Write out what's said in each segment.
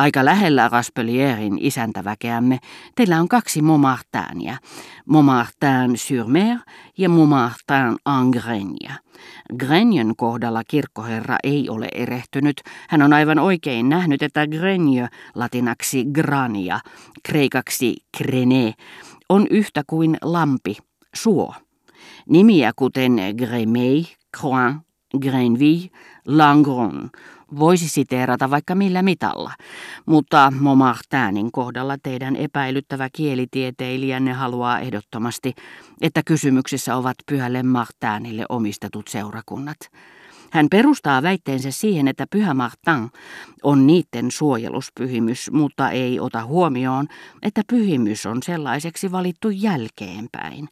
Aika lähellä Raspelierin isäntäväkeämme teillä on kaksi Montmartania, Montmartin sur mer ja Montmartin en Grenier. Grenjen kohdalla kirkkoherra ei ole erehtynyt. Hän on aivan oikein nähnyt, että Grenje, latinaksi grania, kreikaksi krene, on yhtä kuin lampi, suo. Nimiä kuten Gremei, Croin, Grenville, Langron voisi siteerata vaikka millä mitalla, mutta Momartinin kohdalla teidän epäilyttävä kielitieteilijänne haluaa ehdottomasti, että kysymyksessä ovat pyhälle Martinille omistetut seurakunnat. Hän perustaa väitteensä siihen, että Pyhä Martin on niiden suojeluspyhimys, mutta ei ota huomioon, että pyhimys on sellaiseksi valittu jälkeenpäin,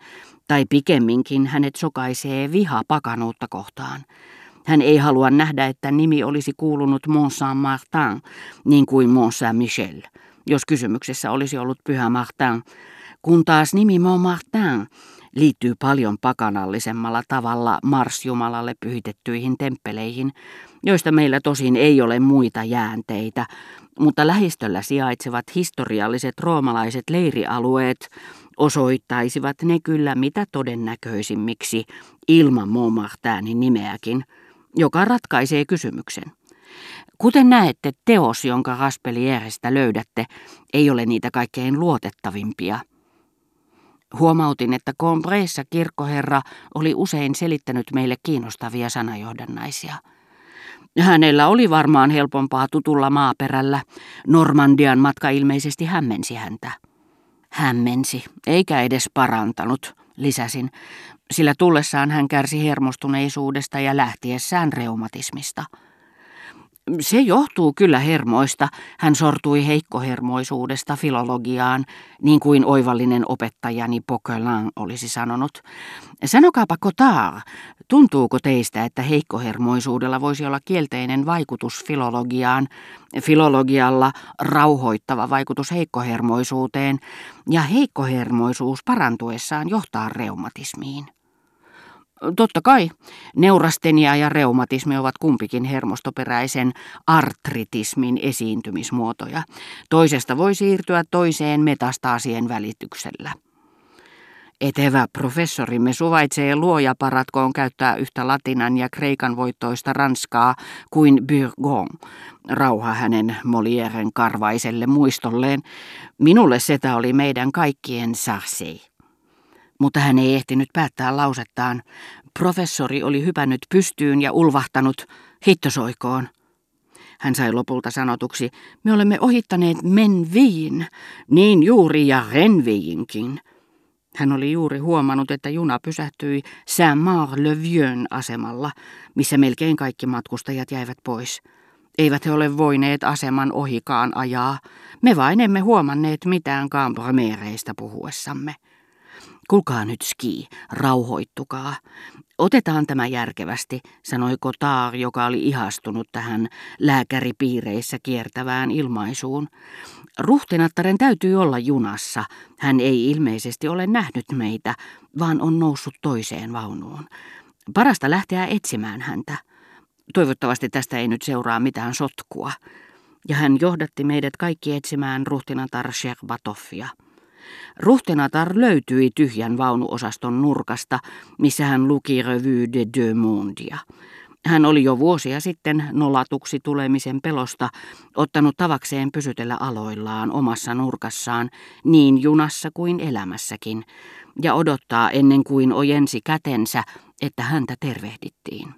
tai pikemminkin hänet sokaisee viha pakanuutta kohtaan. Hän ei halua nähdä, että nimi olisi kuulunut Mont Saint-Martin, niin kuin Mont Saint-Michel, jos kysymyksessä olisi ollut Pyhä Martin, kun taas nimi Montmartin liittyy paljon pakanallisemmalla tavalla Marsjumalalle pyhitettyihin temppeleihin, joista meillä tosin ei ole muita jäänteitä, mutta lähistöllä sijaitsevat historialliset roomalaiset leirialueet osoittaisivat ne kyllä mitä todennäköisimmiksi ilman Montmartinin nimeäkin, joka ratkaisee kysymyksen. Kuten näette, teos, jonka Raspelieristä löydätte, ei ole niitä kaikkein luotettavimpia. Huomautin, että Combreissa kirkkoherra oli usein selittänyt meille kiinnostavia sanajohdannaisia. Hänellä oli varmaan helpompaa tutulla maaperällä. Normandian matka ilmeisesti hämmensi häntä. Hämmensi, eikä edes parantanut, lisäsin, sillä tullessaan hän kärsi hermostuneisuudesta ja lähtiessään reumatismista. Se johtuu kyllä hermoista. Hän sortui heikkohermoisuudesta filologiaan, niin kuin oivallinen opettajani Poquelin olisi sanonut. Sanokaapa Cotard, tuntuuko teistä, että heikkohermoisuudella voisi olla kielteinen vaikutus filologiaan, filologialla rauhoittava vaikutus heikkohermoisuuteen, ja heikkohermoisuus parantuessaan johtaa reumatismiin? Totta kai, neurastenia ja reumatismi ovat kumpikin hermostoperäisen artritismin esiintymismuotoja. Toisesta voi siirtyä toiseen metastaasien välityksellä. Etevä professorimme suvaitsee luoja paratkoon käyttää yhtä latinan ja kreikan voittoista ranskaa kuin Burgon. Rauha hänen Molieren karvaiselle muistolleen. Minulle setä oli meidän kaikkien Sarsei mutta hän ei ehtinyt päättää lausettaan. Professori oli hypännyt pystyyn ja ulvahtanut hittosoikoon. Hän sai lopulta sanotuksi, me olemme ohittaneet Menviin, niin juuri ja Renviinkin. Hän oli juuri huomannut, että juna pysähtyi Saint-Marc-le-Vieux asemalla, missä melkein kaikki matkustajat jäivät pois. Eivät he ole voineet aseman ohikaan ajaa. Me vain emme huomanneet mitään Cambremereistä puhuessamme. Kulkaa nyt ski, rauhoittukaa. Otetaan tämä järkevästi, sanoi Kotaar, joka oli ihastunut tähän lääkäripiireissä kiertävään ilmaisuun. Ruhtinattaren täytyy olla junassa. Hän ei ilmeisesti ole nähnyt meitä, vaan on noussut toiseen vaunuun. Parasta lähteä etsimään häntä. Toivottavasti tästä ei nyt seuraa mitään sotkua. Ja hän johdatti meidät kaikki etsimään ruhtinatar Sherbatoffia. Ruhtenatar löytyi tyhjän vaunuosaston nurkasta, missä hän luki Revue de deux Mondia. Hän oli jo vuosia sitten nolatuksi tulemisen pelosta ottanut tavakseen pysytellä aloillaan omassa nurkassaan, niin junassa kuin elämässäkin, ja odottaa ennen kuin ojensi kätensä, että häntä tervehdittiin.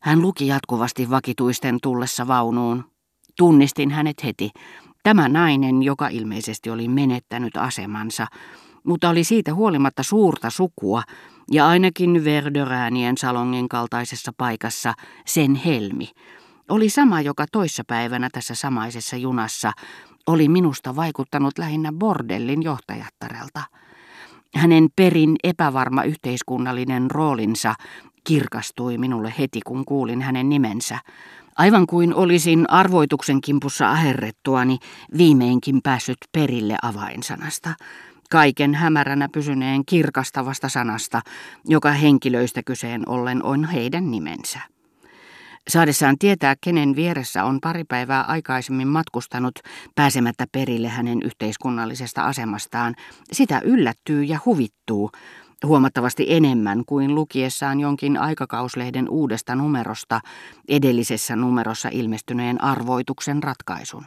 Hän luki jatkuvasti vakituisten tullessa vaunuun. Tunnistin hänet heti, Tämä nainen, joka ilmeisesti oli menettänyt asemansa, mutta oli siitä huolimatta suurta sukua ja ainakin Verderäänien salongin kaltaisessa paikassa sen helmi, oli sama, joka toissapäivänä tässä samaisessa junassa oli minusta vaikuttanut lähinnä bordellin johtajattarelta. Hänen perin epävarma yhteiskunnallinen roolinsa kirkastui minulle heti, kun kuulin hänen nimensä. Aivan kuin olisin arvoituksen kimpussa aherrettuani viimeinkin päässyt perille avainsanasta. Kaiken hämäränä pysyneen kirkastavasta sanasta, joka henkilöistä kyseen ollen on heidän nimensä. Saadessaan tietää, kenen vieressä on pari päivää aikaisemmin matkustanut pääsemättä perille hänen yhteiskunnallisesta asemastaan, sitä yllättyy ja huvittuu, huomattavasti enemmän kuin lukiessaan jonkin aikakauslehden uudesta numerosta edellisessä numerossa ilmestyneen arvoituksen ratkaisun.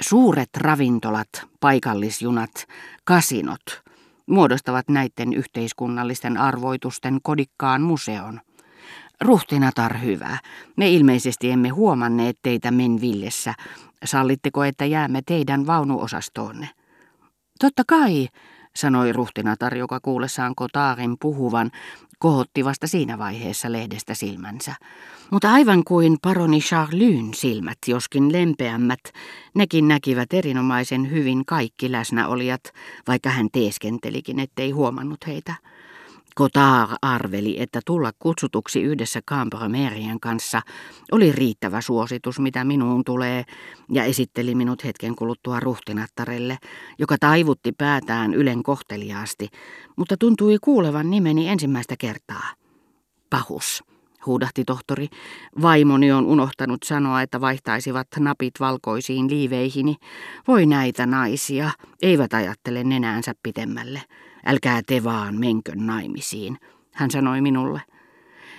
Suuret ravintolat, paikallisjunat, kasinot muodostavat näiden yhteiskunnallisten arvoitusten kodikkaan museon. Ruhtinatar hyvä, me ilmeisesti emme huomanneet teitä Menvillessä. Sallitteko, että jäämme teidän vaunuosastoonne? Totta kai, sanoi ruhtinatar, joka kuullessaan Kotaarin puhuvan, kohotti vasta siinä vaiheessa lehdestä silmänsä. Mutta aivan kuin paroni Charlyn silmät, joskin lempeämmät, nekin näkivät erinomaisen hyvin kaikki läsnäolijat, vaikka hän teeskentelikin, ettei huomannut heitä. Kotar arveli, että tulla kutsutuksi yhdessä Cambramerien kanssa oli riittävä suositus, mitä minuun tulee, ja esitteli minut hetken kuluttua ruhtinattarelle, joka taivutti päätään ylen kohteliaasti, mutta tuntui kuulevan nimeni ensimmäistä kertaa. Pahus, huudahti tohtori. Vaimoni on unohtanut sanoa, että vaihtaisivat napit valkoisiin liiveihini. Voi näitä naisia, eivät ajattele nenäänsä pitemmälle. Älkää te vaan menkö naimisiin, hän sanoi minulle.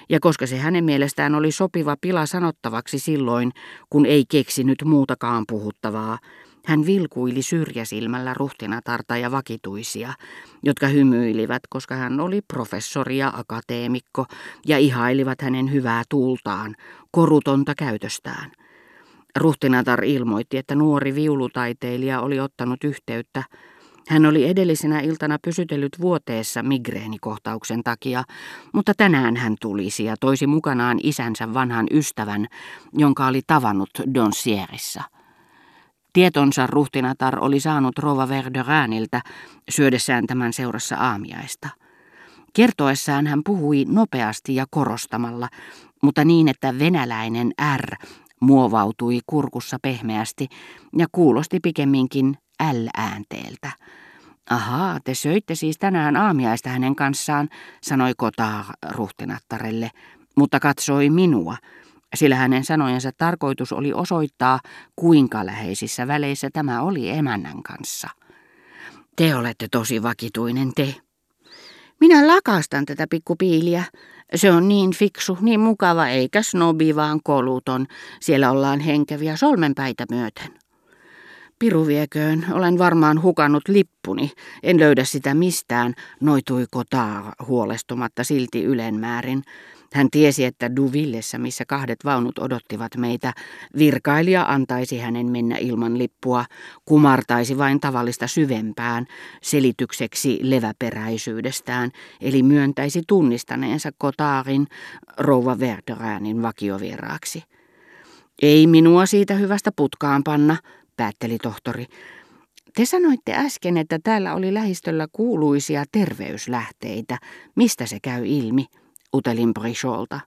Ja koska se hänen mielestään oli sopiva pila sanottavaksi silloin, kun ei keksinyt muutakaan puhuttavaa, hän vilkuili syrjäsilmällä ruhtinatarta ja vakituisia, jotka hymyilivät, koska hän oli professori ja akateemikko ja ihailivat hänen hyvää tuultaan, korutonta käytöstään. Ruhtinatar ilmoitti, että nuori viulutaiteilija oli ottanut yhteyttä hän oli edellisenä iltana pysytellyt vuoteessa migreenikohtauksen takia, mutta tänään hän tulisi ja toisi mukanaan isänsä vanhan ystävän, jonka oli tavannut Donsierissa. Tietonsa ruhtinatar oli saanut Rova Verderääniltä syödessään tämän seurassa aamiaista. Kertoessaan hän puhui nopeasti ja korostamalla, mutta niin, että venäläinen R muovautui kurkussa pehmeästi ja kuulosti pikemminkin L-äänteeltä. Ahaa, te söitte siis tänään aamiaista hänen kanssaan, sanoi Kotaa ruhtinattarelle, mutta katsoi minua, sillä hänen sanojensa tarkoitus oli osoittaa, kuinka läheisissä väleissä tämä oli emännän kanssa. Te olette tosi vakituinen te. Minä lakastan tätä pikkupiiliä. Se on niin fiksu, niin mukava, eikä snobi, vaan koluton. Siellä ollaan henkeviä solmenpäitä myöten. Piru vieköön, olen varmaan hukannut lippuni, en löydä sitä mistään, noitui Kotaa huolestumatta silti ylenmäärin. Hän tiesi, että Duvillessä, missä kahdet vaunut odottivat meitä, virkailija antaisi hänen mennä ilman lippua, kumartaisi vain tavallista syvempään selitykseksi leväperäisyydestään, eli myöntäisi tunnistaneensa Kotaarin rouva Verderäänin vakiovieraaksi. Ei minua siitä hyvästä putkaan panna, päätteli tohtori. Te sanoitte äsken, että täällä oli lähistöllä kuuluisia terveyslähteitä. Mistä se käy ilmi? Utelin Bricholta.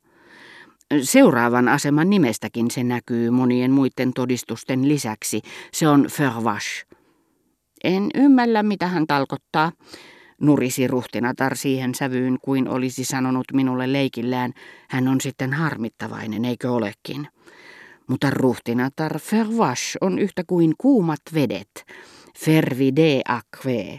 Seuraavan aseman nimestäkin se näkyy monien muiden todistusten lisäksi. Se on Fervash. En ymmärrä, mitä hän talkottaa, nurisi ruhtinatar siihen sävyyn kuin olisi sanonut minulle leikillään. Hän on sitten harmittavainen, eikö olekin? Mutta ruhtinatar Fervash on yhtä kuin kuumat vedet, fervi de acque.